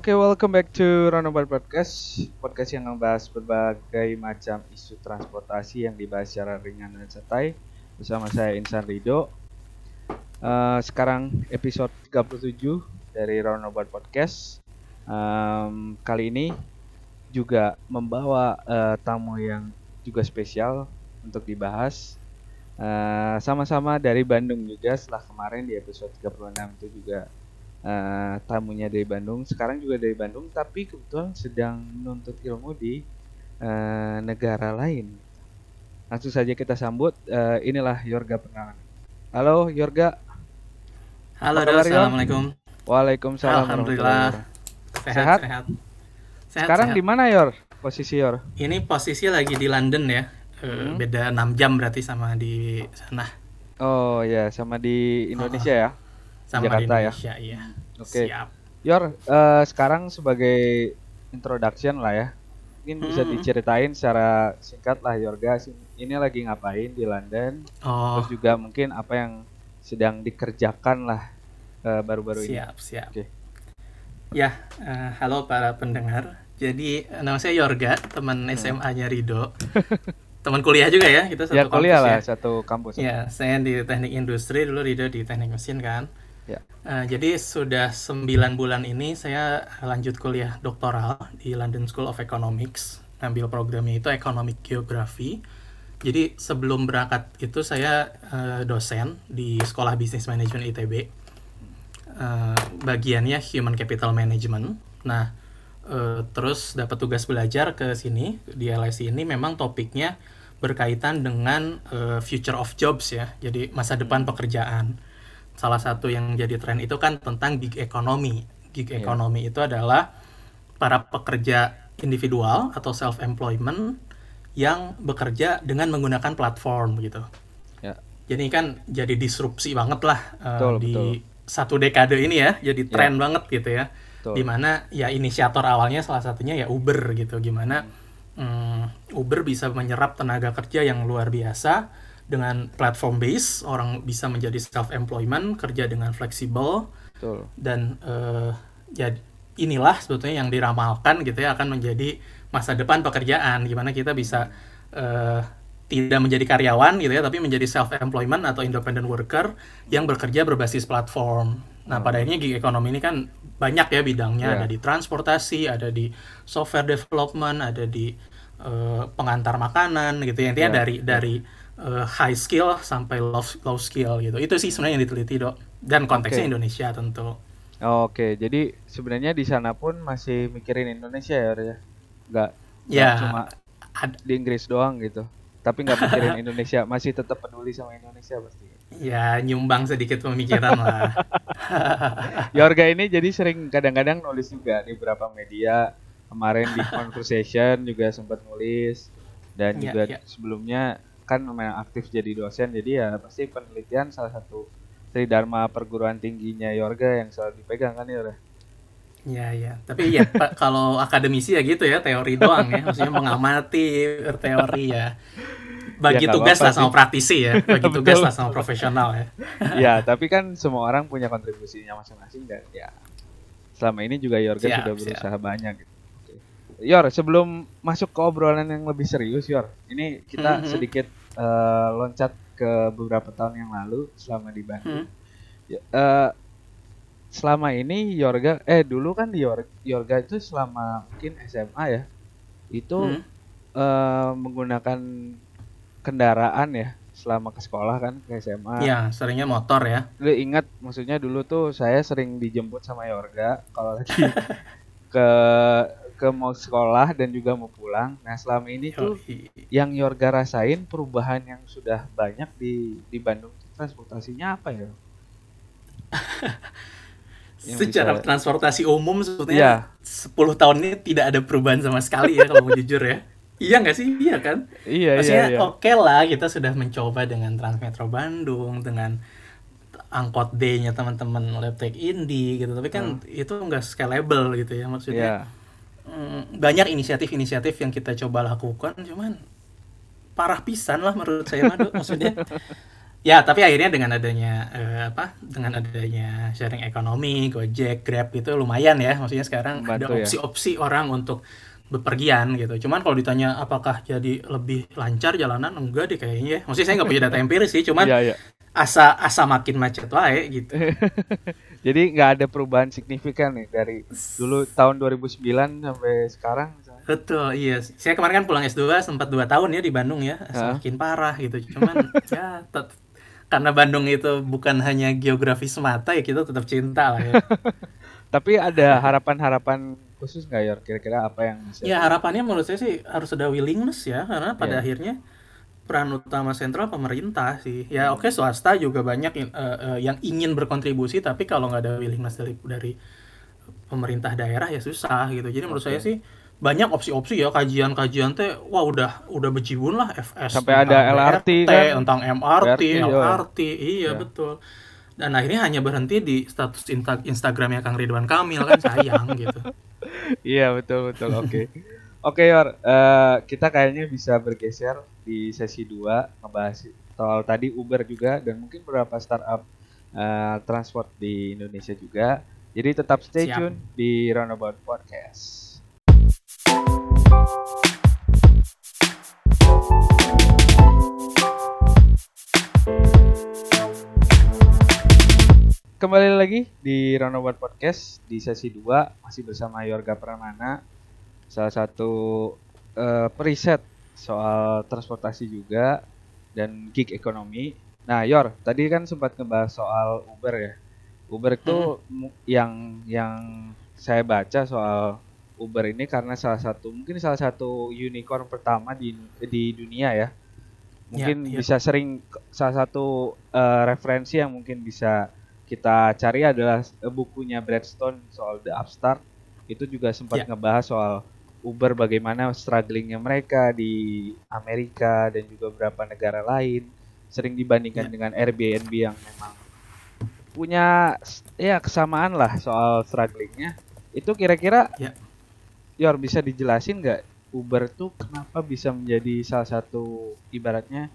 Oke, welcome back to Roundabout Podcast. Podcast yang membahas berbagai macam isu transportasi yang dibahas secara ringan dan santai bersama saya Insan Rido. Uh, sekarang episode 37 dari Roundabout Podcast. Um, kali ini juga membawa uh, tamu yang juga spesial untuk dibahas. Uh, sama-sama dari Bandung juga setelah kemarin di episode 36 itu juga uh, tamunya dari Bandung, sekarang juga dari Bandung, tapi kebetulan sedang menuntut ilmu di uh, negara lain. Langsung saja kita sambut, uh, inilah Yorga Penangan. Halo Yorga. Halo, Dos, assalamualaikum. Waalaikumsalam. Alhamdulillah. Sehat. Sehat. sehat. Sekarang di mana Yor? Posisi Yor? Ini posisi lagi di London ya. Hmm. Beda 6 jam berarti sama di sana. Oh ya, sama di Indonesia oh. ya sama Jakarta di Indonesia, ya. Iya. Oke. Okay. Siap. Yor, uh, sekarang sebagai introduction lah ya. Mungkin hmm. bisa diceritain secara singkat lah Yorga ini lagi ngapain di London. Oh. Terus juga mungkin apa yang sedang dikerjakan lah uh, baru-baru ini. Siap, siap. Oke. Okay. Ya, uh, halo para pendengar. Jadi nama saya Yorga, teman hmm. SMA-nya Rido. teman kuliah juga ya kita satu ya, kuliah kampus lah, ya. satu kampus. Ya, saya di teknik industri dulu Rido di teknik mesin kan. Ya. Uh, jadi sudah 9 bulan ini saya lanjut kuliah doktoral di London School of Economics. Ambil programnya itu Economic Geography. Jadi sebelum berangkat itu saya uh, dosen di Sekolah Bisnis Manajemen ITB. Uh, eh, bagiannya Human Capital Management. Nah, uh, terus dapat tugas belajar ke sini di LSI ini memang topiknya berkaitan dengan uh, future of jobs ya. Jadi masa depan pekerjaan salah satu yang jadi tren itu kan tentang gig economy. Gig yeah. economy itu adalah para pekerja individual atau self employment yang bekerja dengan menggunakan platform gitu. Yeah. Jadi kan jadi disrupsi banget lah uh, betul, di betul. satu dekade ini ya, jadi ya. tren yeah. banget gitu ya. Betul. Di mana ya inisiator awalnya salah satunya ya Uber gitu, gimana hmm. Uber bisa menyerap tenaga kerja yang luar biasa dengan platform base orang bisa menjadi self employment kerja dengan fleksibel dan uh, ya inilah sebetulnya yang diramalkan gitu ya akan menjadi masa depan pekerjaan gimana kita bisa uh, tidak menjadi karyawan gitu ya tapi menjadi self employment atau independent worker yang bekerja berbasis platform. Nah, hmm. pada akhirnya gig economy ini kan banyak ya bidangnya, yeah. ada di transportasi, ada di software development, ada di uh, pengantar makanan gitu ya. Intinya yeah. dari dari uh, high skill sampai low low skill gitu. Itu sih sebenarnya yang diteliti, Dok. Dan konteksnya okay. Indonesia tentu. Oke, okay. jadi sebenarnya di sana pun masih mikirin Indonesia ya, ya? Nggak, ya, cuma di Inggris doang gitu. Tapi nggak mikirin Indonesia, masih tetap peduli sama Indonesia pasti. Ya, nyumbang sedikit pemikiran lah. Yorga ini jadi sering kadang-kadang nulis juga di beberapa media. Kemarin di conversation juga sempat nulis dan ya, juga ya. sebelumnya kan memang aktif jadi dosen jadi ya pasti penelitian salah satu Sri Dharma perguruan tingginya Yorga yang selalu dipegang kan ya Iya iya, tapi ya kalau akademisi ya gitu ya teori doang ya, maksudnya mengamati teori ya. Bagi ya, tugas lah sama praktisi ya, bagi tugas lah sama profesional ya. ya, tapi kan semua orang punya kontribusinya masing-masing dan ya selama ini juga Yorga siap, sudah berusaha siap. banyak gitu. Yor, sebelum masuk ke obrolan yang lebih serius, Yor, ini kita mm -hmm. sedikit uh, loncat ke beberapa tahun yang lalu selama di Bandung. Hmm. Uh, selama ini Yorga eh dulu kan di Yorga, Yorga itu selama mungkin SMA ya itu hmm. uh, menggunakan kendaraan ya selama ke sekolah kan ke SMA. Iya, seringnya motor ya. Lu ingat maksudnya dulu tuh saya sering dijemput sama Yorga kalau lagi ke ke mau sekolah dan juga mau pulang. Nah selama ini tuh yang Yorga rasain perubahan yang sudah banyak di di Bandung transportasinya apa ya? Secara bisa... transportasi umum sebetulnya ya. 10 tahun ini tidak ada perubahan sama sekali ya kalau mau jujur ya. Iya nggak sih? Iya kan? Iya, Maksudnya iya, iya. oke okay lah kita sudah mencoba dengan Transmetro Bandung, dengan angkot D-nya teman-teman Laptek Indi gitu. Tapi kan hmm. itu nggak scalable gitu ya maksudnya. Yeah banyak inisiatif-inisiatif yang kita coba lakukan cuman parah pisan lah menurut saya madu maksudnya ya tapi akhirnya dengan adanya uh, apa dengan adanya sharing ekonomi Gojek Grab itu lumayan ya maksudnya sekarang Bantu, ada ya. opsi-opsi ya? orang untuk bepergian gitu cuman kalau ditanya apakah jadi lebih lancar jalanan enggak deh kayaknya maksudnya saya nggak punya data empiris sih cuman ya, ya. asa asa makin macet wae gitu jadi nggak ada perubahan signifikan nih dari dulu tahun 2009 sampai sekarang Betul, iya. Saya kemarin kan pulang S2 sempat 2 tahun ya di Bandung ya. Semakin parah gitu. Cuman ya karena Bandung itu bukan hanya geografi semata ya kita tetap cinta lah ya. Tapi ada harapan-harapan khusus nggak ya kira-kira apa yang bisa Ya harapannya menurut saya sih harus ada willingness ya karena pada yeah. akhirnya peran utama sentral pemerintah sih. Ya oke okay, swasta juga banyak uh, uh, yang ingin berkontribusi tapi kalau nggak ada willingness dari dari pemerintah daerah ya susah gitu. Jadi okay. menurut saya sih banyak opsi-opsi ya kajian-kajian teh wah udah udah bejibun lah FS sampai ada LRT BRT, kan tentang MRT BRT, LRT iya, iya betul dan akhirnya hanya berhenti di status insta Instagramnya Kang Ridwan Kamil kan sayang gitu iya betul betul oke okay. oke okay, Yor uh, kita kayaknya bisa bergeser di sesi 2 ngebahas soal tadi Uber juga dan mungkin beberapa startup uh, transport di Indonesia juga jadi tetap stay Siap. tune di Roundabout Podcast Kembali lagi di Roundabout Podcast di sesi 2 masih bersama Yorga Pramana salah satu uh, periset soal transportasi juga dan gig ekonomi. Nah, Yor, tadi kan sempat ngebahas soal Uber ya. Uber itu hmm. yang yang saya baca soal Uber ini karena salah satu mungkin salah satu unicorn pertama di di dunia ya. Mungkin ya, ya. bisa sering salah satu uh, referensi yang mungkin bisa kita cari adalah uh, bukunya Bradstone soal The Upstart. Itu juga sempat ya. ngebahas soal Uber bagaimana strugglingnya mereka di Amerika dan juga beberapa negara lain sering dibandingkan ya. dengan Airbnb yang memang punya ya kesamaan lah soal strugglingnya itu kira-kira ya Yor bisa dijelasin nggak Uber tuh kenapa bisa menjadi salah satu ibaratnya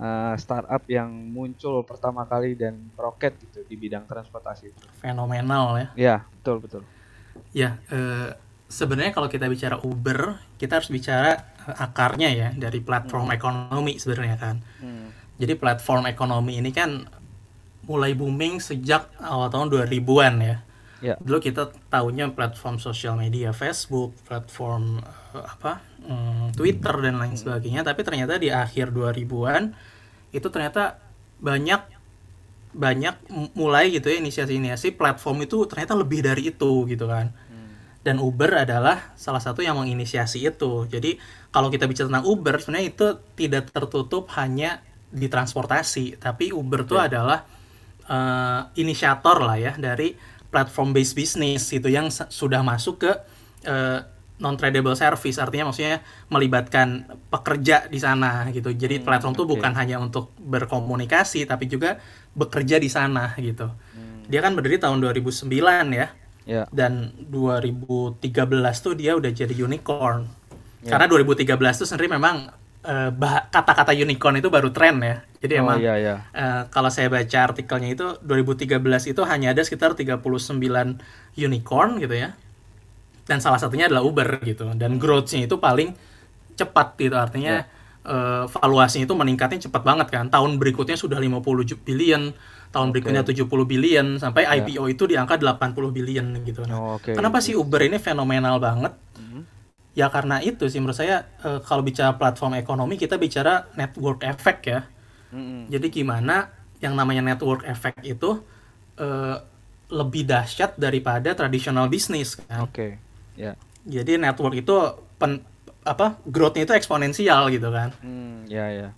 uh, startup yang muncul pertama kali dan roket gitu di bidang transportasi itu. Fenomenal ya. Ya betul betul. Ya uh, sebenarnya kalau kita bicara Uber kita harus bicara akarnya ya dari platform hmm. ekonomi sebenarnya kan. Hmm. Jadi platform ekonomi ini kan mulai booming sejak awal tahun 2000-an ya Yeah. Dulu kita tahunya platform sosial media Facebook, platform uh, apa um, Twitter dan lain sebagainya. Tapi ternyata di akhir 2000-an itu ternyata banyak banyak mulai gitu ya inisiasi-inisiasi platform itu ternyata lebih dari itu gitu kan. Dan Uber adalah salah satu yang menginisiasi itu. Jadi kalau kita bicara tentang Uber sebenarnya itu tidak tertutup hanya di transportasi, tapi Uber itu yeah. adalah uh, inisiator lah ya dari platform based business itu yang sudah masuk ke uh, eh, non tradable service artinya maksudnya melibatkan pekerja di sana gitu jadi hmm, platform itu okay. bukan hanya untuk berkomunikasi tapi juga bekerja di sana gitu hmm. dia kan berdiri tahun 2009 ya yeah. dan 2013 tuh dia udah jadi unicorn yeah. karena 2013 tuh sendiri memang uh, kata-kata unicorn itu baru tren ya. Jadi oh, emang iya, iya. Uh, kalau saya baca artikelnya itu 2013 itu hanya ada sekitar 39 unicorn gitu ya. Dan salah satunya adalah Uber gitu. Dan growth-nya itu paling cepat gitu artinya yeah. Uh, valuasinya itu meningkatnya cepat banget kan. Tahun berikutnya sudah 50 billion, tahun okay. berikutnya 70 billion sampai yeah. IPO itu di angka 80 billion gitu. Nah, oh, okay. Kenapa sih Uber ini fenomenal banget? Mm -hmm ya karena itu sih menurut saya e, kalau bicara platform ekonomi kita bicara network effect ya mm-hmm. jadi gimana yang namanya network effect itu e, lebih dahsyat daripada tradisional bisnis kan oke okay. ya yeah. jadi network itu pen, apa growthnya itu eksponensial gitu kan mm, ya yeah, ya yeah.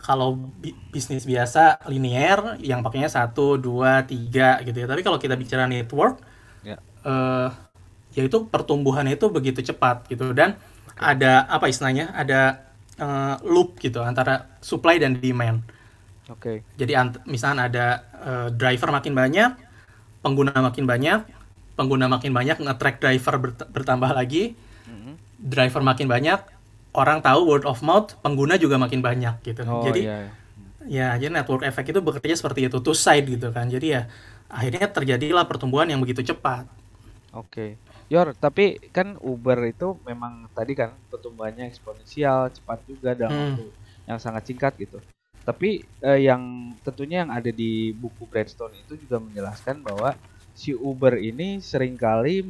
kalau bi bisnis biasa linear yang pakainya satu dua tiga gitu ya tapi kalau kita bicara network yeah. Ya. uh, yaitu pertumbuhannya itu begitu cepat gitu dan okay. ada apa istilahnya ada uh, loop gitu antara supply dan demand. Oke. Okay. Jadi misalnya ada uh, driver makin banyak, pengguna makin banyak, pengguna makin banyak nge-track driver bert bertambah lagi. Driver makin banyak, orang tahu word of mouth, pengguna juga makin banyak gitu. Oh, Jadi iya, iya. Ya, jadi network effect itu bekerja seperti itu, two side gitu kan. Jadi ya akhirnya terjadilah pertumbuhan yang begitu cepat. Oke. Yor, tapi kan Uber itu memang tadi kan pertumbuhannya eksponensial, cepat juga dalam hmm. waktu yang sangat singkat gitu. Tapi eh, yang tentunya yang ada di buku Bradstone itu juga menjelaskan bahwa si Uber ini sering kali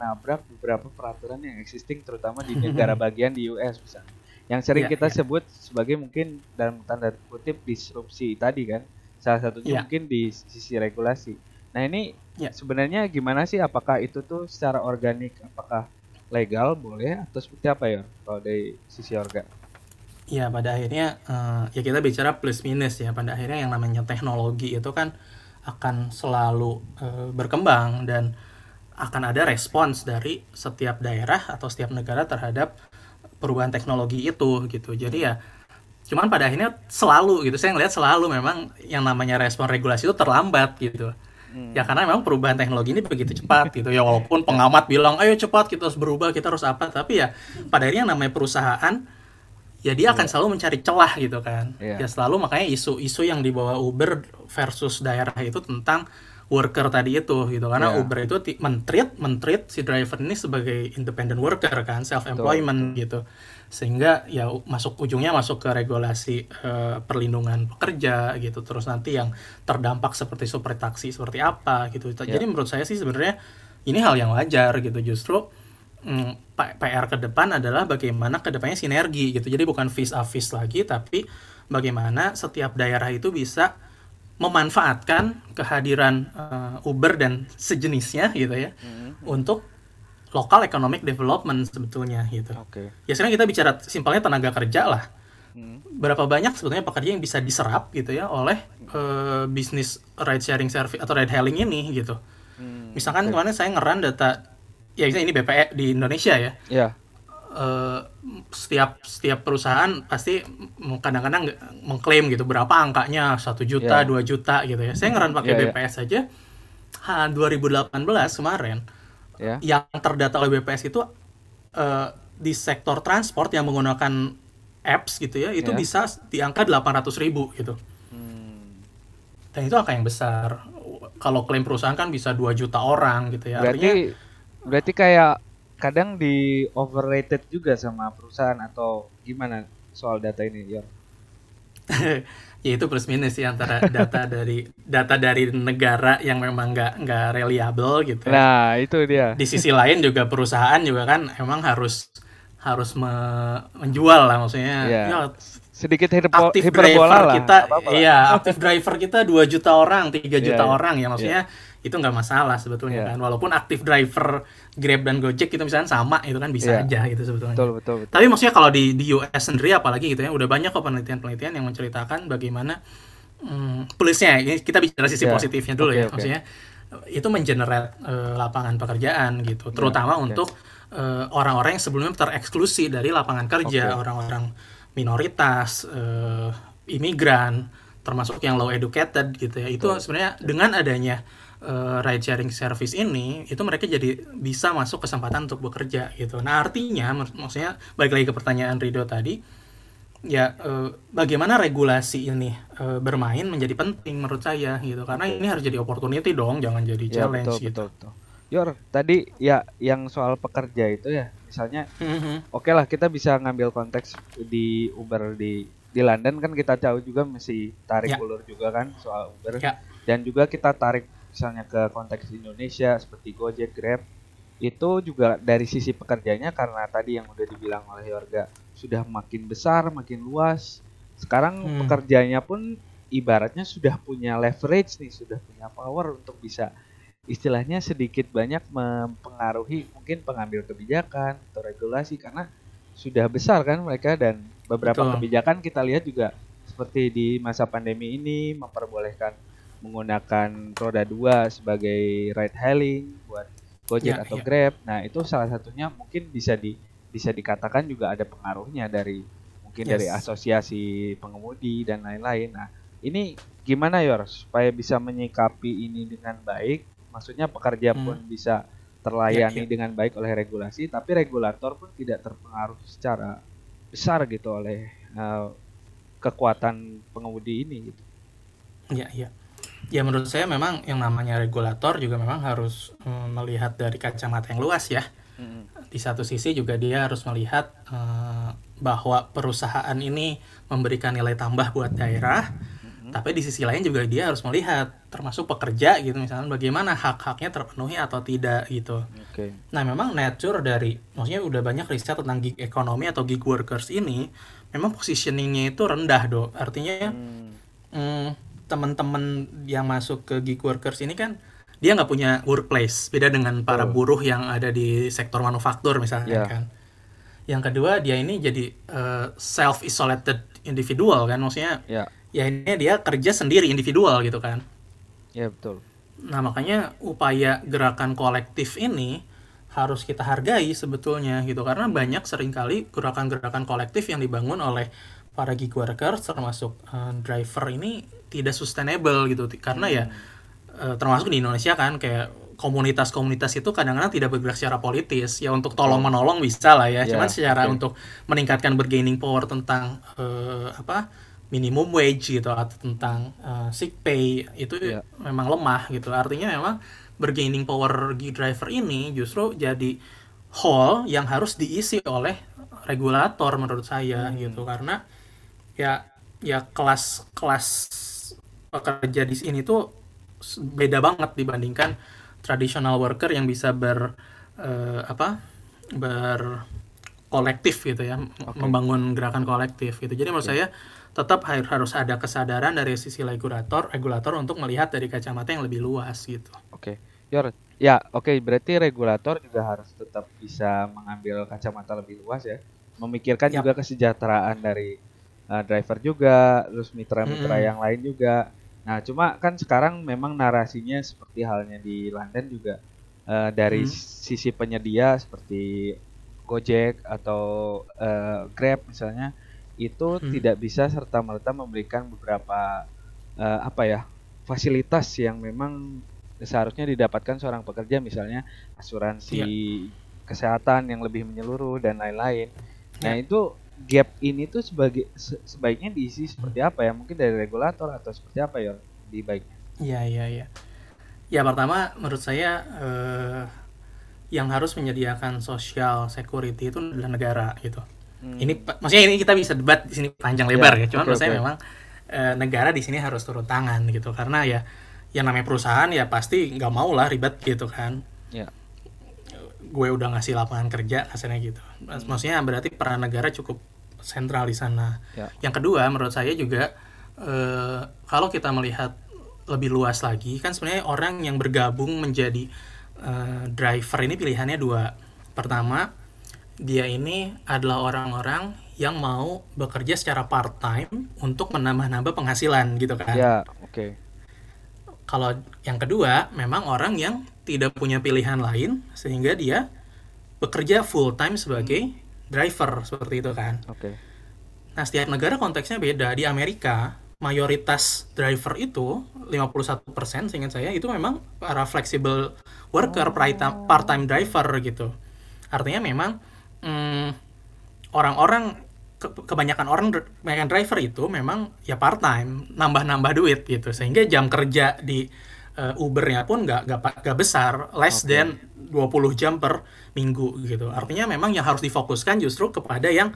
menabrak-nabrak beberapa peraturan yang existing terutama di negara bagian di US misalnya yang sering yeah, kita yeah. sebut sebagai mungkin dalam tanda kutip disrupsi tadi kan salah satunya yeah. mungkin di sisi regulasi nah ini yeah. sebenarnya gimana sih apakah itu tuh secara organik apakah legal boleh atau seperti apa ya kalau dari sisi organ Ya pada akhirnya uh, ya kita bicara plus minus ya pada akhirnya yang namanya teknologi itu kan akan selalu uh, berkembang dan akan ada respons dari setiap daerah atau setiap negara terhadap perubahan teknologi itu gitu jadi ya cuman pada akhirnya selalu gitu saya ngelihat selalu memang yang namanya respon regulasi itu terlambat gitu hmm. ya karena memang perubahan teknologi ini begitu cepat gitu ya walaupun pengamat bilang ayo cepat kita harus berubah kita harus apa tapi ya pada akhirnya yang namanya perusahaan ya dia akan iya. selalu mencari celah gitu kan yeah. ya selalu makanya isu-isu yang dibawa Uber versus daerah itu tentang worker tadi itu gitu. Karena yeah. Uber itu mentreat mentreat si driver ini sebagai independent worker kan self employment gitu. Sehingga ya masuk ujungnya masuk ke regulasi uh, perlindungan pekerja gitu. Terus nanti yang terdampak seperti super taksi seperti apa gitu. Yeah. jadi menurut saya sih sebenarnya ini hal yang wajar gitu. Justru mm, PR ke depan adalah bagaimana ke depannya sinergi gitu. Jadi bukan vis a vis lagi tapi bagaimana setiap daerah itu bisa memanfaatkan kehadiran uh, Uber dan sejenisnya gitu ya mm-hmm. untuk lokal economic development sebetulnya gitu. Okay. Ya sekarang kita bicara simpelnya tenaga kerja lah. Hmm. Berapa banyak sebetulnya pekerja yang bisa diserap gitu ya oleh uh, bisnis ride sharing service atau ride hailing ini gitu. Hmm. Misalkan okay. kemarin saya ngeran data ya ini BPE di Indonesia ya. Yeah uh, setiap setiap perusahaan pasti kadang-kadang mengklaim gitu berapa angkanya satu juta iya. dua yeah. juta gitu ya saya ngeran pakai yeah, BPS yeah. aja ha, 2018 kemarin yeah. yang terdata oleh BPS itu uh, di sektor transport yang menggunakan apps gitu ya itu yeah. bisa di angka 800 ribu gitu hmm. dan itu angka yang besar kalau klaim perusahaan kan bisa 2 juta orang gitu ya berarti Artinya, berarti kayak kadang di overrated juga sama perusahaan atau gimana soal data ini ya ya itu plus minus sih antara data dari data dari negara yang memang nggak nggak reliable gitu. Ya. nah itu dia. Di sisi lain juga perusahaan juga kan emang harus harus me menjual lah maksudnya. Yeah. ya sedikit hiperbo aktif driver lah. kita iya aktif driver kita 2 juta orang 3 juta yeah, orang ya maksudnya yeah itu nggak masalah sebetulnya yeah. kan. Walaupun aktif driver Grab dan Gojek itu misalnya sama itu kan bisa yeah. aja gitu sebetulnya betul, betul, betul. tapi maksudnya kalau di di US sendiri apalagi gitu ya udah banyak kok penelitian-penelitian yang menceritakan bagaimana hmm, plusnya ini kita bicara sisi yeah. positifnya dulu okay, ya okay. maksudnya itu mengenerate uh, lapangan pekerjaan gitu ya, terutama yeah, okay. untuk uh, orang-orang yang sebelumnya tereksklusi dari lapangan kerja orang-orang okay. minoritas uh, imigran termasuk yang low educated gitu ya itu sebenarnya dengan adanya uh, ride sharing service ini itu mereka jadi bisa masuk kesempatan untuk bekerja gitu. Nah artinya mak maksudnya balik lagi ke pertanyaan Rido tadi ya uh, bagaimana regulasi ini uh, bermain menjadi penting menurut saya gitu karena ini harus jadi opportunity dong jangan jadi ya, challenge betul, gitu. Betul, betul. Yor tadi ya yang soal pekerja itu ya misalnya mm-hmm. oke okay lah kita bisa ngambil konteks di Uber di di London kan kita tahu juga masih tarik ya. ulur juga kan soal Uber ya. dan juga kita tarik misalnya ke konteks Indonesia seperti Gojek, Grab, itu juga dari sisi pekerjanya karena tadi yang udah dibilang oleh Yorga sudah makin besar, makin luas. Sekarang hmm. pekerjanya pun ibaratnya sudah punya leverage nih, sudah punya power untuk bisa istilahnya sedikit banyak mempengaruhi mungkin pengambil kebijakan atau regulasi karena sudah besar kan mereka dan beberapa Betul. kebijakan kita lihat juga seperti di masa pandemi ini memperbolehkan menggunakan roda dua sebagai ride hailing buat Gojek ya, atau ya. Grab. Nah, itu salah satunya mungkin bisa di bisa dikatakan juga ada pengaruhnya dari mungkin yes. dari asosiasi pengemudi dan lain-lain. Nah, ini gimana Yor supaya bisa menyikapi ini dengan baik? Maksudnya pekerja hmm. pun bisa terlayani ya, ya. dengan baik oleh regulasi, tapi regulator pun tidak terpengaruh secara besar gitu oleh uh, kekuatan pengemudi ini gitu. Iya, iya. Ya menurut saya memang yang namanya regulator juga memang harus um, melihat dari kacamata yang luas ya. Hmm. Di satu sisi juga dia harus melihat uh, bahwa perusahaan ini memberikan nilai tambah buat daerah, hmm. tapi di sisi lain juga dia harus melihat termasuk pekerja gitu misalnya bagaimana hak-haknya terpenuhi atau tidak gitu. Okay. Nah memang nature dari maksudnya udah banyak riset tentang gig ekonomi atau gig workers ini memang positioningnya itu rendah dok. Artinya hmm. Hmm, teman-teman yang masuk ke gig workers ini kan dia nggak punya workplace beda dengan para oh. buruh yang ada di sektor manufaktur misalnya yeah. kan yang kedua dia ini jadi uh, self isolated individual kan maksudnya yeah. ya ini dia kerja sendiri individual gitu kan ya yeah, betul nah makanya upaya gerakan kolektif ini harus kita hargai sebetulnya gitu karena banyak sering kali gerakan-gerakan kolektif yang dibangun oleh para gig workers termasuk uh, driver ini tidak sustainable gitu karena ya, hmm. ya uh, termasuk di Indonesia kan kayak komunitas-komunitas itu kadang-kadang tidak bergerak secara politis ya untuk tolong menolong bisa lah ya yeah, cuman secara okay. untuk meningkatkan bergaining power tentang uh, apa minimum wage gitu atau tentang uh, sick pay itu yeah. memang lemah gitu artinya memang bergaining power di driver ini justru jadi hole yang harus diisi oleh regulator menurut saya hmm. gitu karena ya ya kelas kelas pekerja di sini tuh beda banget dibandingkan traditional worker yang bisa ber uh, apa ber kolektif gitu ya okay. membangun gerakan kolektif gitu jadi menurut okay. saya tetap harus ada kesadaran dari sisi regulator regulator untuk melihat dari kacamata yang lebih luas gitu oke okay. Yor ya oke okay. berarti regulator juga harus tetap bisa mengambil kacamata lebih luas ya memikirkan yep. juga kesejahteraan dari uh, driver juga, terus mitra-mitra hmm. yang lain juga. Nah, cuma kan sekarang memang narasinya seperti halnya di London juga uh, dari hmm. sisi penyedia seperti Gojek atau uh, Grab misalnya itu hmm. tidak bisa serta merta memberikan beberapa uh, apa ya fasilitas yang memang seharusnya didapatkan seorang pekerja misalnya asuransi ya. kesehatan yang lebih menyeluruh dan lain-lain. Nah ya. itu gap ini tuh sebagai se sebaiknya diisi seperti apa ya? Mungkin dari regulator atau seperti apa ya di baiknya? Iya iya iya. Ya pertama menurut saya eh, yang harus menyediakan social security itu adalah negara gitu. Hmm. Ini maksudnya ini kita bisa debat di sini panjang iya, lebar ya. ya. Cuman okay, menurut okay. saya memang eh, negara di sini harus turun tangan gitu karena ya yang namanya perusahaan ya pasti nggak mau lah ribet gitu kan. Ya gue udah ngasih lapangan kerja hasilnya gitu. Hmm. Maksudnya berarti peran negara cukup sentral di sana. Ya. Yang kedua menurut saya juga eh, kalau kita melihat lebih luas lagi kan sebenarnya orang yang bergabung menjadi eh, driver ini pilihannya dua. Pertama dia ini adalah orang-orang yang mau bekerja secara part time untuk menambah-nambah penghasilan gitu kan. Ya, oke. Okay. Kalau yang kedua memang orang yang tidak punya pilihan lain sehingga dia bekerja full time sebagai driver seperti itu kan. Oke. Okay. Nah, setiap negara konteksnya beda. Di Amerika, mayoritas driver itu 51% seingat saya itu memang para flexible worker, oh. part-time driver gitu. Artinya memang hmm, orang-orang kebanyakan orang kebanyakan driver itu memang ya part time nambah-nambah duit gitu sehingga jam kerja di uh, Ubernya pun nggak nggak besar less okay. than 20 jam per minggu gitu. Artinya memang yang harus difokuskan justru kepada yang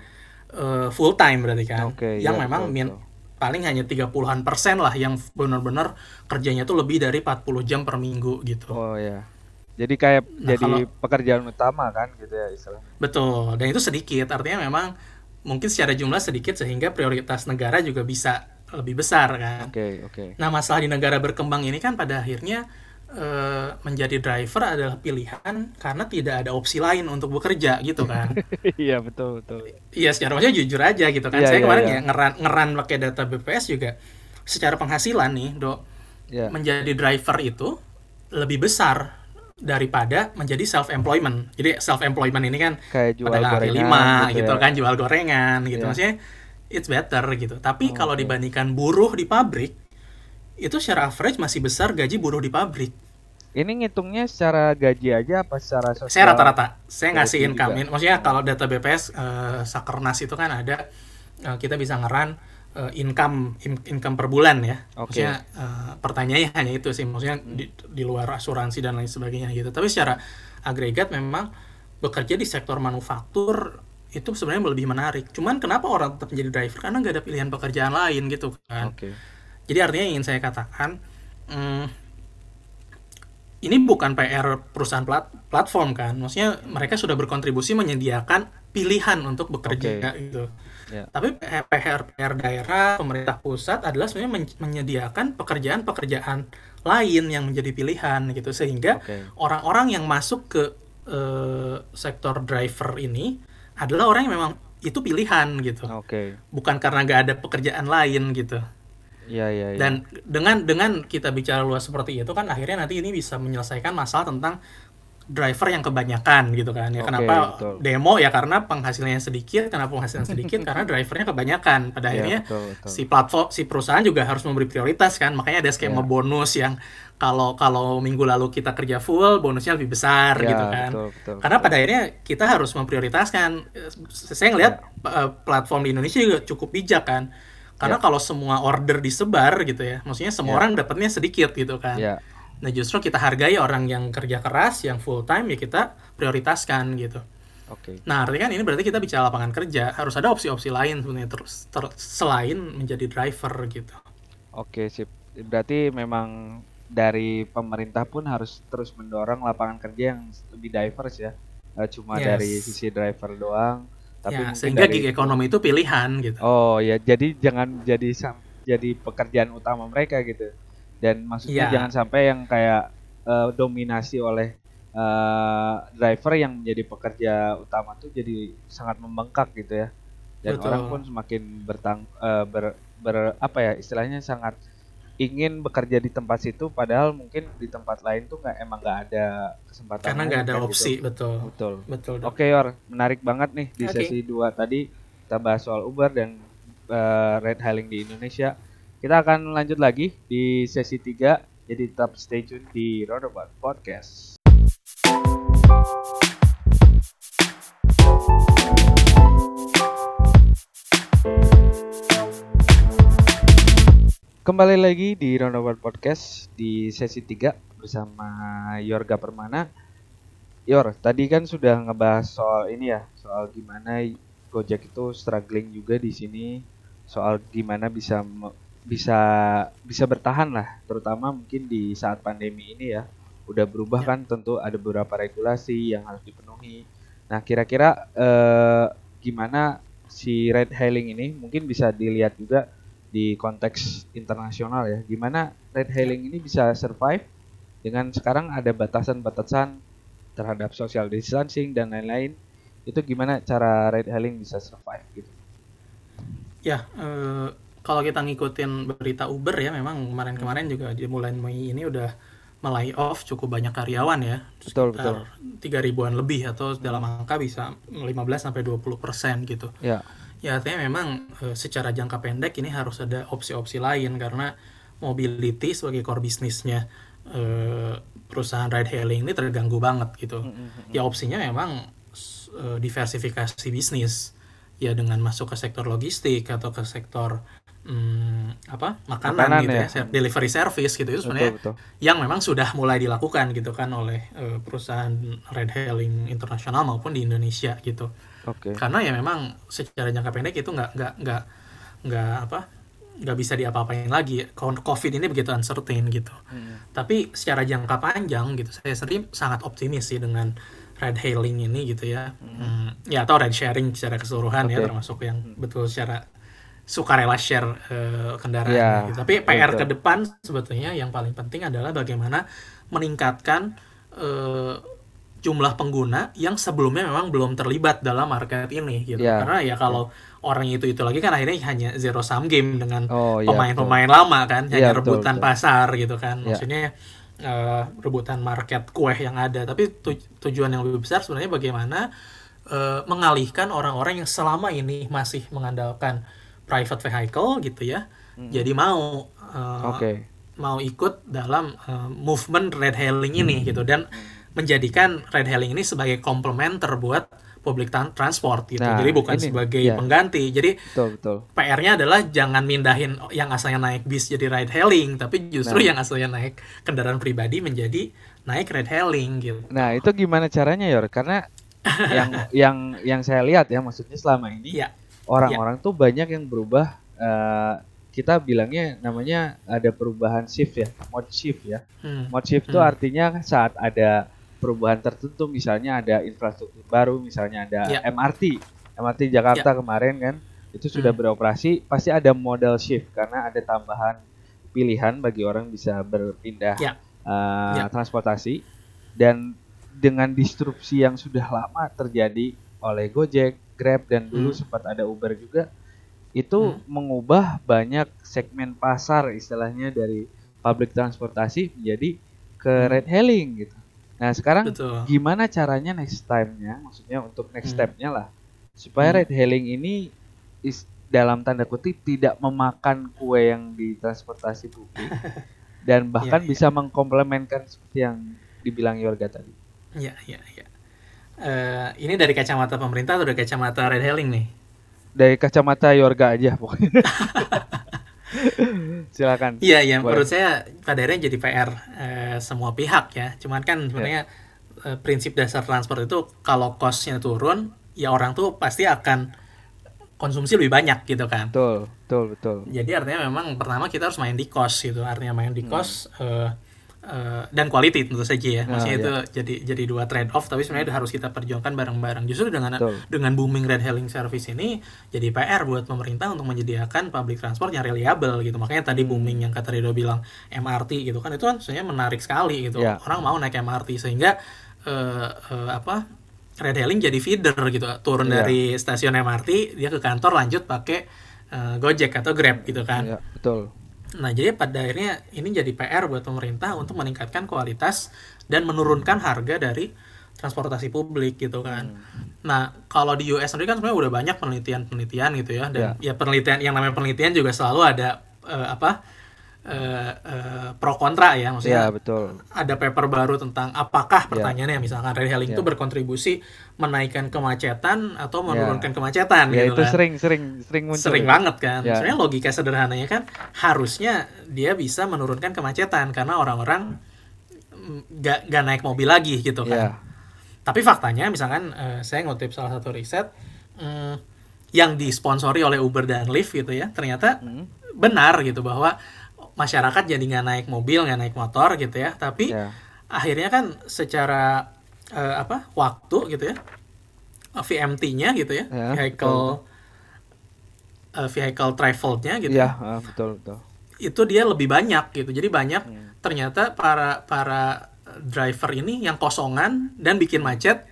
uh, full time berarti kan okay, yang yeah, memang min paling hanya 30-an persen lah yang benar-benar kerjanya tuh lebih dari 40 jam per minggu gitu. Oh ya jadi kayak nah, jadi kalau, pekerjaan utama kan gitu ya istilahnya. Betul. Dan itu sedikit artinya memang mungkin secara jumlah sedikit sehingga prioritas negara juga bisa lebih besar kan. Oke, okay, oke. Okay. Nah, masalah di negara berkembang ini kan pada akhirnya uh, menjadi driver adalah pilihan karena tidak ada opsi lain untuk bekerja gitu kan. Iya, betul, betul. Iya, secara maksudnya jujur aja gitu kan. Yeah, Saya yeah, kemarin yeah. ya ngeran ngeran pakai data BPS juga secara penghasilan nih, Dok. Yeah. Menjadi driver itu lebih besar daripada menjadi self employment. Jadi self employment ini kan kayak jual gorengan lima gitu, gitu ya. kan jual gorengan gitu. Yeah. Maksudnya it's better gitu. Tapi oh, kalau okay. dibandingkan buruh di pabrik, itu secara average masih besar gaji buruh di pabrik. Ini ngitungnya secara gaji aja apa secara sosial? Saya rata-rata. Saya ngasih income. Maksudnya kalau data BPS uh, Sakernas itu kan ada uh, kita bisa ngeran uh, income in, income per bulan ya. Okay. Maksudnya uh, pertanyaannya hanya itu sih, maksudnya hmm. di, di luar asuransi dan lain sebagainya gitu. Tapi secara agregat memang bekerja di sektor manufaktur itu sebenarnya lebih menarik. Cuman kenapa orang tetap menjadi driver? Karena nggak ada pilihan pekerjaan lain gitu kan. Okay. Jadi artinya ingin saya katakan, hmm, ini bukan PR perusahaan plat platform kan. Maksudnya mereka sudah berkontribusi menyediakan pilihan untuk bekerja okay. gitu. Yeah. Tapi PR PR daerah, pemerintah pusat adalah sebenarnya men menyediakan pekerjaan-pekerjaan lain yang menjadi pilihan gitu sehingga orang-orang okay. yang masuk ke uh, sektor driver ini adalah orang yang memang itu pilihan gitu. Okay. Bukan karena nggak ada pekerjaan lain gitu. Iya, iya, iya. Dan dengan dengan kita bicara luas seperti itu kan akhirnya nanti ini bisa menyelesaikan masalah tentang driver yang kebanyakan gitu kan ya okay, kenapa betul. demo ya karena penghasilannya sedikit kenapa penghasilan sedikit karena drivernya kebanyakan pada iya, akhirnya ya, betul, betul. si platform si perusahaan juga harus memberi prioritas kan makanya ada skema ya. bonus yang kalau kalau minggu lalu kita kerja full bonusnya lebih besar ya, gitu kan betul, betul, karena betul. pada akhirnya kita harus memprioritaskan saya ngelihat ya. platform di Indonesia juga cukup bijak kan karena ya. kalau semua order disebar gitu ya maksudnya semua ya. orang dapatnya sedikit gitu kan ya Nah justru kita hargai orang yang kerja keras, yang full time ya kita prioritaskan gitu. Oke. Okay. Nah artinya kan ini berarti kita bicara lapangan kerja harus ada opsi-opsi lain sebenarnya terus ter, selain menjadi driver gitu. Oke okay, sip. Berarti memang dari pemerintah pun harus terus mendorong lapangan kerja yang lebih diverse ya. cuma yes. dari sisi driver doang. Tapi ya, sehingga dari... gig ekonomi itu pilihan gitu. Oh ya, jadi jangan jadi jadi pekerjaan utama mereka gitu dan maksudnya yeah. jangan sampai yang kayak uh, dominasi oleh uh, driver yang menjadi pekerja utama tuh jadi sangat membengkak gitu ya dan Betul. orang pun semakin bertang uh, ber, ber apa ya istilahnya sangat ingin bekerja di tempat situ padahal mungkin di tempat lain tuh nggak emang nggak ada kesempatan karena nggak ada kan opsi gitu. betul betul betul oke okay, Yor menarik banget nih di okay. sesi dua tadi kita bahas soal Uber dan uh, ride hailing di Indonesia kita akan lanjut lagi di sesi 3, jadi tetap stay tune di Roundabout Podcast. Kembali lagi di Roundabout Podcast di sesi 3 bersama Yorga Permana. Yor, tadi kan sudah ngebahas soal ini ya, soal gimana Gojek itu struggling juga di sini, soal gimana bisa bisa bisa bertahan lah terutama mungkin di saat pandemi ini ya. Udah berubah ya. kan tentu ada beberapa regulasi yang harus dipenuhi. Nah kira-kira eh, gimana si red hailing ini? Mungkin bisa dilihat juga di konteks internasional ya. Gimana red hailing ini bisa survive dengan sekarang ada batasan-batasan terhadap social distancing dan lain-lain? Itu gimana cara red hailing bisa survive gitu? Ya uh, kalau kita ngikutin berita Uber ya memang kemarin-kemarin juga di mulai Mei ini udah melay off cukup banyak karyawan ya. Betul, betul. Tiga ribuan lebih atau dalam angka bisa 15 sampai 20 persen gitu. Ya. Ya artinya memang e, secara jangka pendek ini harus ada opsi-opsi lain karena mobility sebagai core bisnisnya e, perusahaan ride hailing ini terganggu banget gitu. Mm -hmm. Ya opsinya memang e, diversifikasi bisnis ya dengan masuk ke sektor logistik atau ke sektor hmm, apa makanan, makanan gitu ya, ya delivery service gitu itu sebenarnya betul, betul. yang memang sudah mulai dilakukan gitu kan oleh uh, perusahaan red hailing internasional maupun di Indonesia gitu okay. karena ya memang secara jangka pendek itu nggak nggak nggak nggak apa nggak bisa diapa-apain lagi covid ini begitu uncertain gitu hmm. tapi secara jangka panjang gitu saya sendiri sangat optimis sih dengan red hailing ini gitu ya hmm. Hmm, ya atau red sharing secara keseluruhan okay. ya termasuk yang betul secara sukarela share uh, kendaraan. Yeah, gitu. Tapi PR ke depan sebetulnya yang paling penting adalah bagaimana meningkatkan uh, jumlah pengguna yang sebelumnya memang belum terlibat dalam market ini gitu. Yeah. Karena ya kalau yeah. orang itu itu lagi kan akhirnya hanya zero sum game dengan oh, iya, pemain-pemain yeah, lama kan, hanya yeah, rebutan betul. pasar gitu kan. Iya. Maksudnya uh, rebutan market kue yang ada. Tapi tu tujuan yang lebih besar sebenarnya bagaimana uh, mengalihkan orang-orang yang selama ini masih mengandalkan private vehicle gitu ya hmm. jadi mau uh, okay. mau ikut dalam uh, movement red hailing ini hmm. gitu dan menjadikan red hailing ini sebagai komplementer buat public transport gitu. Nah, Jadi bukan ini, sebagai ya. pengganti. Jadi betul, betul. PR-nya adalah jangan mindahin yang asalnya naik bis jadi ride hailing, tapi justru nah. yang asalnya naik kendaraan pribadi menjadi naik ride hailing gitu. Nah, itu gimana caranya, Yor? Karena yang yang yang saya lihat ya maksudnya selama ini ya. Orang-orang ya. tuh banyak yang berubah uh, kita bilangnya namanya ada perubahan shift ya, mode shift ya. Hmm. Mode shift itu hmm. artinya saat ada perubahan tertentu misalnya ada infrastruktur baru misalnya ada ya. MRT MRT Jakarta ya. kemarin kan itu sudah hmm. beroperasi pasti ada model shift karena ada tambahan pilihan bagi orang bisa berpindah ya. Uh, ya. transportasi dan dengan disrupsi yang sudah lama terjadi oleh Gojek, Grab dan dulu hmm. sempat ada Uber juga itu hmm. mengubah banyak segmen pasar istilahnya dari public transportasi menjadi ke hmm. ride hailing gitu. Nah sekarang Betul. gimana caranya next time-nya, maksudnya untuk next hmm. step-nya lah, supaya hmm. ride hailing ini is, dalam tanda kutip tidak memakan kue yang di transportasi publik dan bahkan yeah, bisa mengkomplementkan seperti yang dibilang Yorga tadi. Iya iya iya. Uh, ini dari kacamata pemerintah atau dari kacamata ride hailing nih? Dari kacamata Yorga aja pokoknya. Silakan. Iya, iya. Menurut saya pada akhirnya jadi PR eh, semua pihak ya. Cuman kan sebenarnya yeah. eh, prinsip dasar transport itu kalau costnya turun, ya orang tuh pasti akan konsumsi lebih banyak gitu kan. Betul, betul, betul. Jadi artinya memang pertama kita harus main di cost gitu. Artinya main di hmm. cost hmm. uh, Uh, dan quality tentu saja ya. Maksudnya oh, itu iya. jadi jadi dua trade off tapi sebenarnya harus kita perjuangkan bareng-bareng. Justru dengan Betul. dengan booming red hailing service ini jadi PR buat pemerintah untuk menyediakan public transport yang reliable gitu. Makanya tadi hmm. booming yang kata Rido bilang MRT gitu kan itu kan sebenarnya menarik sekali gitu. Yeah. Orang mau naik MRT sehingga uh, uh, apa red hailing jadi feeder gitu. Turun yeah. dari stasiun MRT dia ke kantor lanjut pakai uh, Gojek atau Grab gitu kan. Yeah, betul Nah, jadi pada akhirnya ini jadi PR buat pemerintah untuk meningkatkan kualitas dan menurunkan harga dari transportasi publik gitu kan. Hmm. Nah, kalau di US sendiri kan sebenarnya udah banyak penelitian-penelitian gitu ya dan yeah. ya penelitian yang namanya penelitian juga selalu ada uh, apa uh, uh, pro kontra ya maksudnya. Ya, betul. Ada paper baru tentang apakah ya. pertanyaannya yeah. misalkan ride hailing yeah. itu berkontribusi menaikkan kemacetan atau ya. menurunkan yeah. kemacetan yeah, gitu itu kan. sering sering sering muncul. Sering banget kan. Yeah. Sebenarnya logika sederhananya kan harusnya dia bisa menurunkan kemacetan karena orang-orang gak, gak naik mobil lagi gitu kan. Yeah. Tapi faktanya misalkan uh, saya ngutip salah satu riset um, yang disponsori oleh Uber dan Lyft gitu ya, ternyata hmm. benar gitu bahwa masyarakat jadi nggak naik mobil nggak naik motor gitu ya tapi yeah. akhirnya kan secara uh, apa waktu gitu ya VMT-nya gitu ya yeah, vehicle uh, vehicle traveled-nya gitu yeah, ya. uh, betul betul itu dia lebih banyak gitu jadi banyak hmm. ternyata para para driver ini yang kosongan dan bikin macet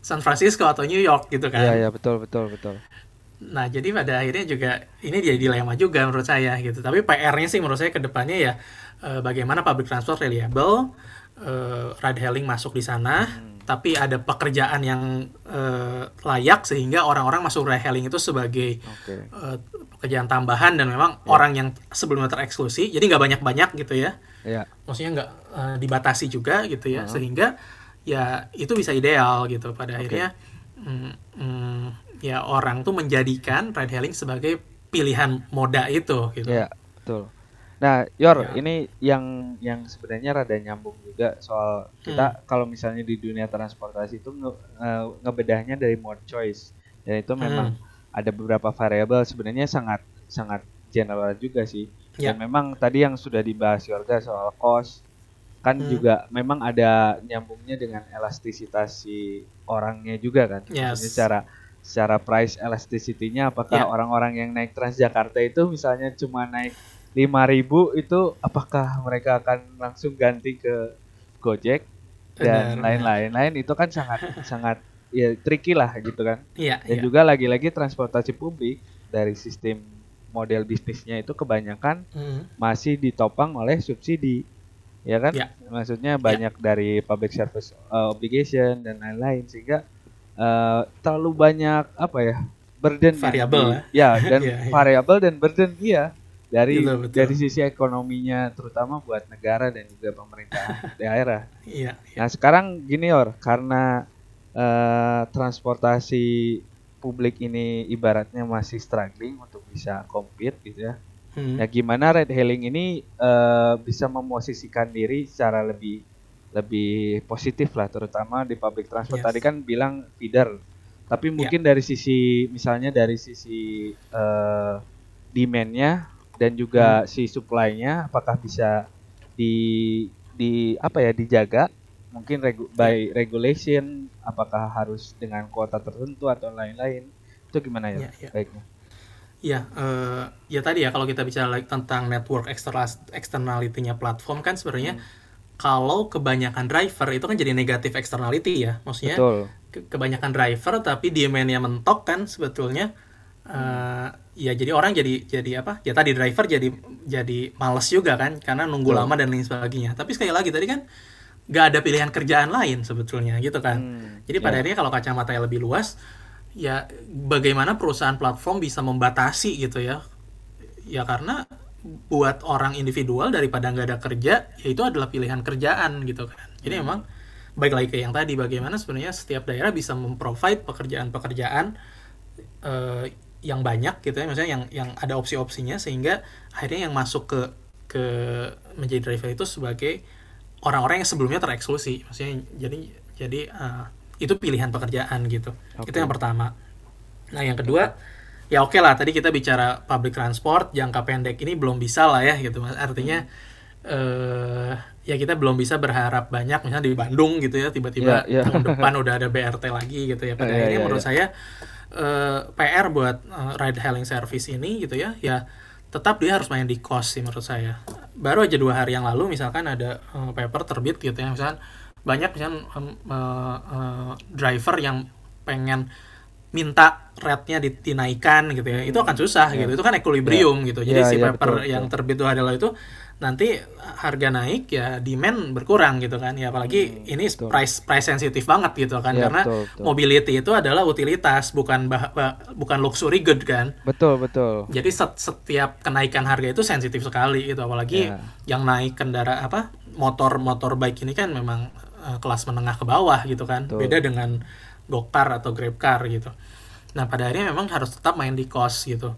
San Francisco atau New York gitu kan iya yeah, iya yeah, betul betul betul Nah, jadi pada akhirnya juga ini jadi dilema juga menurut saya gitu. Tapi PR-nya sih menurut saya ke depannya ya e, bagaimana public transport reliable, e, ride hailing masuk di sana, hmm. tapi ada pekerjaan yang e, layak sehingga orang-orang masuk ride hailing itu sebagai okay. e, pekerjaan tambahan dan memang yeah. orang yang sebelumnya tereksklusi, jadi nggak banyak-banyak gitu ya. Yeah. Maksudnya nggak e, dibatasi juga gitu ya, uh -huh. sehingga ya itu bisa ideal gitu pada okay. akhirnya. Mm, mm, ya orang tuh menjadikan ride hailing sebagai pilihan moda itu gitu. Ya, betul. Nah, Yor, ya. ini yang yang sebenarnya rada nyambung juga soal kita hmm. kalau misalnya di dunia transportasi itu nge, uh, ngebedahnya dari mode choice. Dan itu memang hmm. ada beberapa variabel sebenarnya sangat sangat general juga sih. Ya. Dan memang tadi yang sudah dibahas Yorga soal cost kan hmm. juga memang ada nyambungnya dengan elastisitas si orangnya juga kan. Yes. Secara secara price elasticity-nya apakah ya. orang-orang yang naik Transjakarta itu misalnya cuma naik 5000 itu apakah mereka akan langsung ganti ke Gojek dan lain-lain lain itu kan sangat sangat ya tricky lah gitu kan. Iya, dan iya. juga lagi-lagi transportasi publik dari sistem model bisnisnya itu kebanyakan mm. masih ditopang oleh subsidi. Ya kan? Ya. Maksudnya banyak ya. dari public service uh, obligation dan lain-lain sehingga uh, terlalu banyak apa ya burden variabel ya, ya dan yeah, yeah. variabel dan burden iya dari betul, betul. dari sisi ekonominya terutama buat negara dan juga pemerintah daerah. Iya, iya. Nah sekarang gini or karena uh, transportasi publik ini ibaratnya masih struggling untuk bisa compete gitu ya. Hmm. Ya gimana ride hailing ini uh, bisa memosisikan diri secara lebih lebih positif lah terutama di public transport. Yes. Tadi kan bilang feeder. Tapi ya. mungkin yeah. dari sisi misalnya dari sisi uh, demandnya dan juga hmm. si supply-nya apakah bisa di di apa ya dijaga mungkin regu by regulation apakah harus dengan kuota tertentu atau lain-lain itu gimana ya, ya, ya. baiknya ya uh, ya tadi ya kalau kita bicara like, tentang network external externality-nya platform kan sebenarnya hmm. Kalau kebanyakan driver itu kan jadi negatif externality ya maksudnya Betul. Ke kebanyakan driver tapi demand-nya mentok kan sebetulnya uh, ya jadi orang jadi jadi apa ya tadi driver jadi jadi males juga kan karena nunggu Betul. lama dan lain sebagainya tapi sekali lagi tadi kan gak ada pilihan kerjaan lain sebetulnya gitu kan. Hmm, Jadi pada yeah. akhirnya kalau kacamata yang lebih luas, ya bagaimana perusahaan platform bisa membatasi gitu ya. Ya karena buat orang individual daripada nggak ada kerja, ya itu adalah pilihan kerjaan gitu kan. Jadi hmm. memang baik lagi ke yang tadi, bagaimana sebenarnya setiap daerah bisa memprovide pekerjaan-pekerjaan uh, yang banyak gitu ya, misalnya yang yang ada opsi-opsinya sehingga akhirnya yang masuk ke ke menjadi driver itu sebagai orang-orang yang sebelumnya tereksklusi maksudnya jadi jadi uh, itu pilihan pekerjaan gitu okay. itu yang pertama nah yang kedua ya oke okay lah tadi kita bicara public transport jangka pendek ini belum bisa lah ya gitu mas artinya hmm. uh, ya kita belum bisa berharap banyak misalnya di Bandung gitu ya tiba-tiba yeah, yeah. tahun depan udah ada BRT lagi gitu ya pada yeah, akhirnya yeah, menurut yeah. saya uh, PR buat uh, ride hailing service ini gitu ya ya tetap dia harus main di cost sih menurut saya baru aja dua hari yang lalu misalkan ada uh, paper terbit gitu ya misalkan banyak misalkan uh, uh, driver yang pengen minta rate-nya dinaikkan gitu ya itu akan susah yeah. gitu itu kan equilibrium yeah. gitu jadi yeah, si yeah, paper betul, yang terbit dua hari lalu itu nanti harga naik ya demand berkurang gitu kan ya apalagi hmm, ini betul. price price sensitif banget gitu kan ya, karena betul, betul. mobility itu adalah utilitas bukan bah, bah, bukan luxury good kan betul betul jadi set, setiap kenaikan harga itu sensitif sekali gitu apalagi ya. yang naik kendara apa motor motor bike ini kan memang uh, kelas menengah ke bawah gitu kan betul. beda dengan gokar atau grab car gitu nah pada akhirnya memang harus tetap main di cost gitu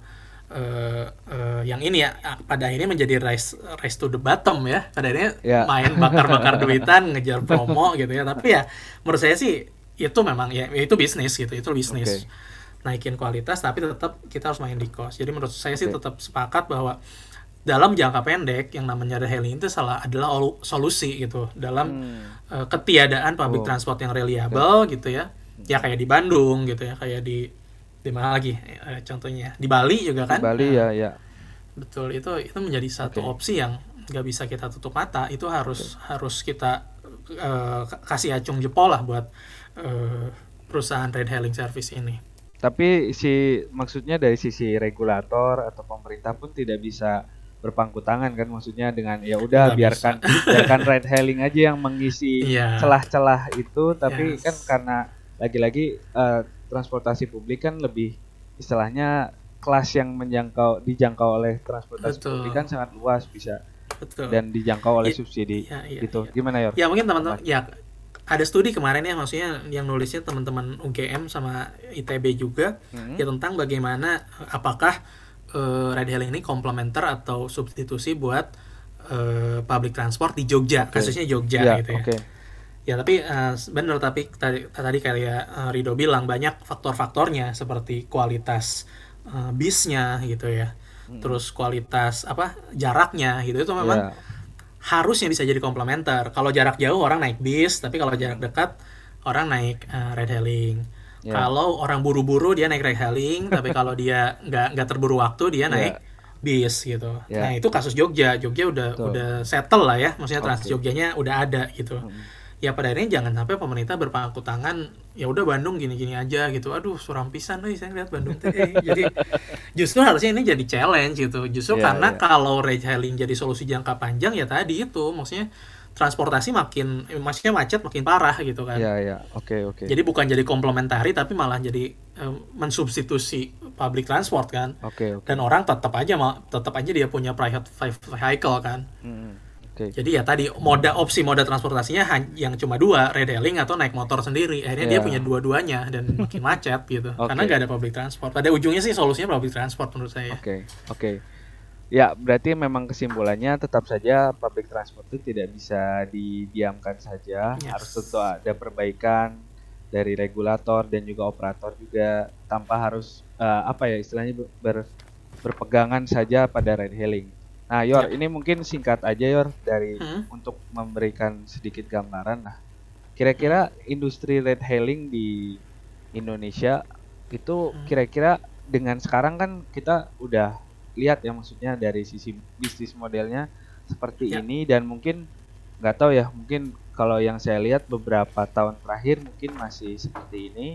uh, uh, yang ini ya pada akhirnya menjadi race race to the bottom ya pada akhirnya yeah. main bakar-bakar duitan ngejar promo gitu ya tapi ya menurut saya sih itu memang ya, ya itu bisnis gitu itu bisnis okay. naikin kualitas tapi tetap kita harus main di cost jadi menurut saya sih tetap sepakat bahwa dalam jangka pendek yang namanya hailing itu salah adalah solusi gitu dalam hmm. uh, ketiadaan public oh. transport yang reliable okay. gitu ya ya kayak di Bandung gitu ya kayak di di mana lagi eh, contohnya di Bali juga kan di Bali nah, ya ya betul itu itu menjadi satu okay. opsi yang nggak bisa kita tutup mata itu harus okay. harus kita uh, kasih acung jempol lah buat uh, perusahaan ride hailing service ini tapi si maksudnya dari sisi regulator atau pemerintah pun tidak bisa berpangku tangan kan maksudnya dengan ya udah biarkan biarkan ride hailing aja yang mengisi iya. celah-celah yeah. itu tapi yes. kan karena lagi-lagi uh, transportasi publik kan lebih istilahnya kelas yang menjangkau dijangkau oleh transportasi Betul. publik kan sangat luas bisa Betul. dan dijangkau oleh ya, subsidi ya, ya, gitu. Ya. Gimana ya? Ya mungkin teman-teman ya ada studi kemarin ya maksudnya yang nulisnya teman-teman UGM sama ITB juga hmm. ya tentang bagaimana apakah uh, ride hailing ini komplementer atau substitusi buat uh, public transport di Jogja okay. kasusnya Jogja ya, gitu ya. Okay ya tapi uh, benar tapi tadi tadi kayak uh, Rido bilang banyak faktor-faktornya seperti kualitas uh, bisnya gitu ya hmm. terus kualitas apa jaraknya gitu itu memang yeah. harusnya bisa jadi komplementer kalau jarak jauh orang naik bis tapi kalau jarak dekat orang naik uh, ride hailing yeah. kalau orang buru-buru dia naik ride hailing tapi kalau dia nggak nggak terburu waktu dia ya. naik yeah bis gitu. Yeah. Nah itu kasus Jogja, Jogja udah Betul. udah settle lah ya, maksudnya okay. Trans Jogjanya udah ada gitu. Hmm ya pada akhirnya jangan sampai pemerintah berpangku tangan ya udah Bandung gini-gini aja gitu aduh suram pisan nih saya lihat Bandung tuh eh. jadi justru harusnya ini jadi challenge gitu justru yeah, karena yeah. kalau ride hailing jadi solusi jangka panjang ya tadi itu maksudnya transportasi makin maksudnya macet makin parah gitu kan. Iya yeah, iya. Yeah. Oke okay, oke. Okay. Jadi bukan jadi komplementari tapi malah jadi um, mensubstitusi public transport kan. Oke okay, okay. Dan orang tetap aja tetap aja dia punya private vehicle kan. Mm -hmm. Okay. Jadi ya tadi moda opsi moda transportasinya yang cuma dua, ride hailing atau naik motor sendiri. Akhirnya yeah. dia punya dua-duanya dan makin macet gitu. Okay. Karena nggak ada public transport. Pada ujungnya sih solusinya public transport menurut saya. Oke, okay. oke. Okay. Ya, berarti memang kesimpulannya tetap saja public transport itu tidak bisa didiamkan saja. Yes. Harus tentu ada perbaikan dari regulator dan juga operator juga tanpa harus uh, apa ya istilahnya ber, berpegangan saja pada ride hailing. Nah, Yor, ya. ini mungkin singkat aja Yor dari hmm? untuk memberikan sedikit gambaran. Nah, kira-kira industri ride hailing di Indonesia itu hmm. kira-kira dengan sekarang kan kita udah lihat ya maksudnya dari sisi bisnis modelnya seperti ya. ini dan mungkin nggak tahu ya mungkin kalau yang saya lihat beberapa tahun terakhir mungkin masih seperti ini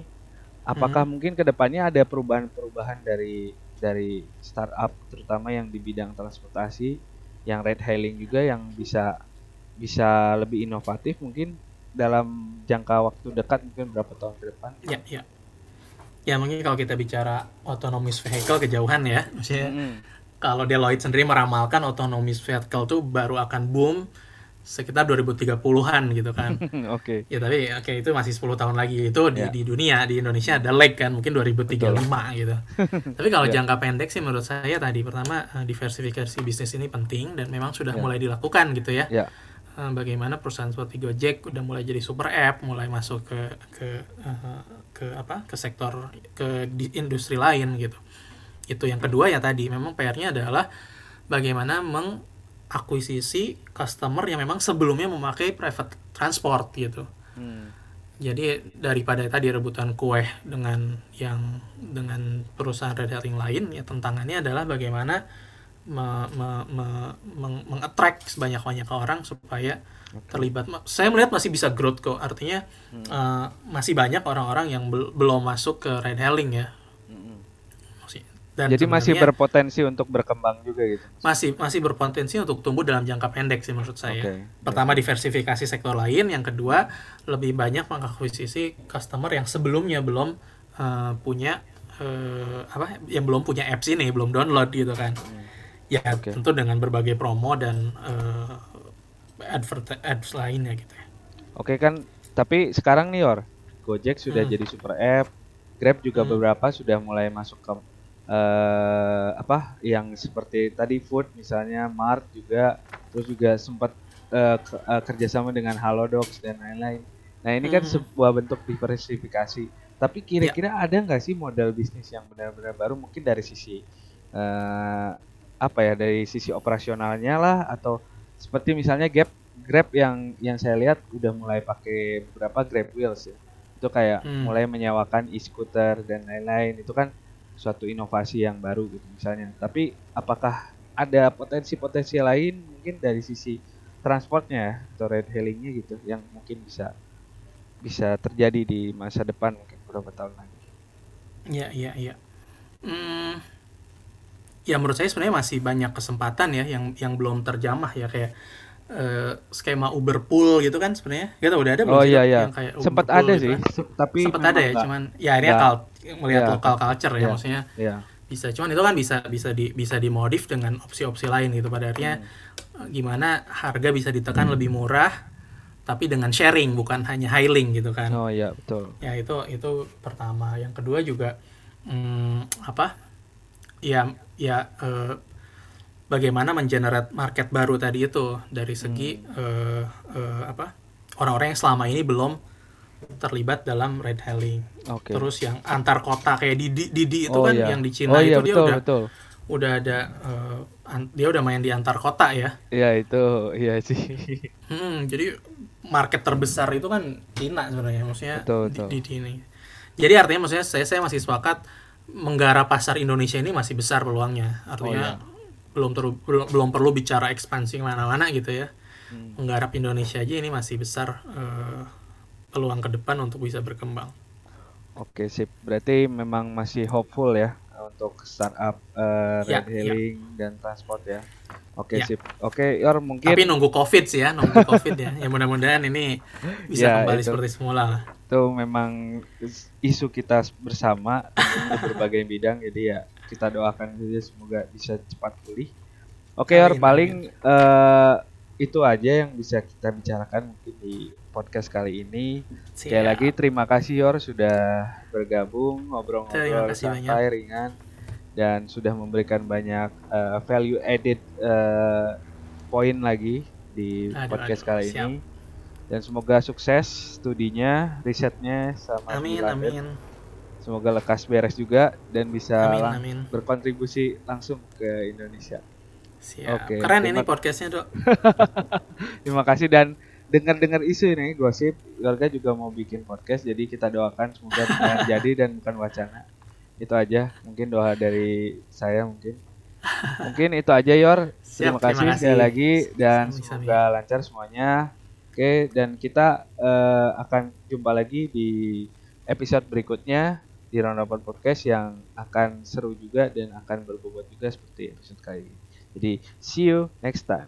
apakah hmm. mungkin ke depannya ada perubahan-perubahan dari dari startup terutama yang di bidang transportasi yang red hailing juga yang bisa bisa lebih inovatif mungkin dalam jangka waktu dekat mungkin berapa tahun ke depan. Ya ya. Ya mungkin kalau kita bicara autonomous vehicle kejauhan ya. Maksudnya mm. kalau Deloitte sendiri meramalkan autonomous vehicle tuh baru akan boom sekitar 2030-an gitu kan. Oke. okay. Ya tapi oke okay, itu masih 10 tahun lagi. Itu di, yeah. di dunia, di Indonesia ada lag kan mungkin 2035 Betul. gitu. tapi kalau yeah. jangka pendek sih menurut saya tadi pertama eh, diversifikasi bisnis ini penting dan memang sudah yeah. mulai dilakukan gitu ya. Yeah bagaimana perusahaan seperti Gojek udah mulai jadi super app, mulai masuk ke ke uh, ke apa ke sektor ke di industri lain gitu itu yang kedua ya tadi memang PR-nya adalah bagaimana mengakuisisi customer yang memang sebelumnya memakai private transport gitu hmm. jadi daripada tadi rebutan kue dengan yang dengan perusahaan retailing lain ya tantangannya adalah bagaimana me, me, me, meng, mengattract sebanyak banyak orang supaya okay. terlibat. Saya melihat masih bisa growth kok. Artinya hmm. uh, masih banyak orang-orang yang bel belum masuk ke ride hailing ya. Dan Jadi masih berpotensi untuk berkembang juga gitu. Masih masih berpotensi untuk tumbuh dalam jangka pendek sih menurut saya. Okay. Pertama diversifikasi sektor lain, yang kedua lebih banyak mengakuisisi customer yang sebelumnya belum uh, punya uh, apa yang belum punya apps ini, belum download gitu kan. Hmm ya okay. tentu dengan berbagai promo dan uh, advert ads lainnya gitu ya. Oke okay, kan, tapi sekarang nih Yor, Gojek sudah hmm. jadi super app, Grab juga hmm. beberapa sudah mulai masuk ke uh, apa yang seperti tadi food misalnya Mart juga, terus juga sempat uh, ke, uh, kerjasama dengan Halodox dan lain-lain. Nah ini kan hmm. kan sebuah bentuk diversifikasi. Tapi kira-kira ya. ada nggak sih model bisnis yang benar-benar baru mungkin dari sisi uh, apa ya dari sisi operasionalnya lah atau seperti misalnya Grab Grab yang yang saya lihat udah mulai pakai beberapa Grab Wheels ya itu kayak hmm. mulai menyewakan e-scooter dan lain-lain itu kan suatu inovasi yang baru gitu misalnya tapi apakah ada potensi-potensi lain mungkin dari sisi transportnya ya, atau ride hailingnya gitu yang mungkin bisa bisa terjadi di masa depan mungkin beberapa tahun lagi. Iya iya iya. Hmm, ya menurut saya sebenarnya masih banyak kesempatan ya yang yang belum terjamah ya kayak uh, skema Uber Pool gitu kan sebenarnya kita udah ada belum oh, iya, iya. yang kayak sempat ada gitu sih kan? tapi sempat ada ya cuman ya ini melihat ya. lokal culture ya, ya maksudnya ya. bisa cuman itu kan bisa bisa di bisa dimodif dengan opsi-opsi lain gitu pada akhirnya hmm. gimana harga bisa ditekan hmm. lebih murah tapi dengan sharing bukan hanya hailing gitu kan oh iya betul ya itu itu pertama yang kedua juga hmm, apa ya ya uh, bagaimana mengenerate market baru tadi itu dari segi hmm. uh, uh, apa orang-orang yang selama ini belum terlibat dalam red hailing. Okay. Terus yang antar kota kayak Didi Didi itu oh, kan iya. yang di Cina oh, iya, itu betul, dia udah betul. udah ada uh, an, dia udah main di antar kota ya. Iya itu iya sih. Hmm, jadi market terbesar itu kan Cina sebenarnya maksudnya betul, betul. Di, di ini. Jadi artinya maksudnya saya saya masih sepakat menggarap pasar Indonesia ini masih besar peluangnya. Artinya oh, iya. belum ter, belum belum perlu bicara ekspansi mana-mana gitu ya. Hmm. Menggarap Indonesia aja ini masih besar uh, peluang ke depan untuk bisa berkembang. Oke sip, berarti memang masih hopeful ya untuk startup uh, ya, ride hailing ya. dan transport ya. Oke ya. sip. Oke, Yor mungkin. Tapi nunggu covid sih ya, nunggu covid ya. Ya mudah-mudahan ini bisa ya, kembali itu. seperti semula itu memang isu kita bersama di berbagai bidang jadi ya kita doakan saja semoga bisa cepat pulih oke okay, paling uh, itu aja yang bisa kita bicarakan mungkin di podcast kali ini. Siap. Sekali lagi terima kasih Yor sudah bergabung ngobrol-ngobrol santai banyak. ringan dan sudah memberikan banyak uh, value added uh, poin lagi di aduh, podcast aduh, kali siap. ini. Dan semoga sukses studinya, risetnya sama amin, amin. Semoga lekas beres juga dan bisa amin, amin. berkontribusi langsung ke Indonesia. Siap. Oke. Keren ini podcastnya dok. Terima kasih dan dengar-dengar isu ini gosip keluarga juga mau bikin podcast jadi kita doakan semoga jadi dan bukan wacana. Itu aja mungkin doa dari saya mungkin. Mungkin itu aja Yor. Siap, terima, kasih terima kasih sekali lagi dan semoga lancar semuanya. Oke dan kita uh, akan jumpa lagi di episode berikutnya di Roundabout Podcast yang akan seru juga dan akan berbobot juga seperti episode kali ini. Jadi see you next time.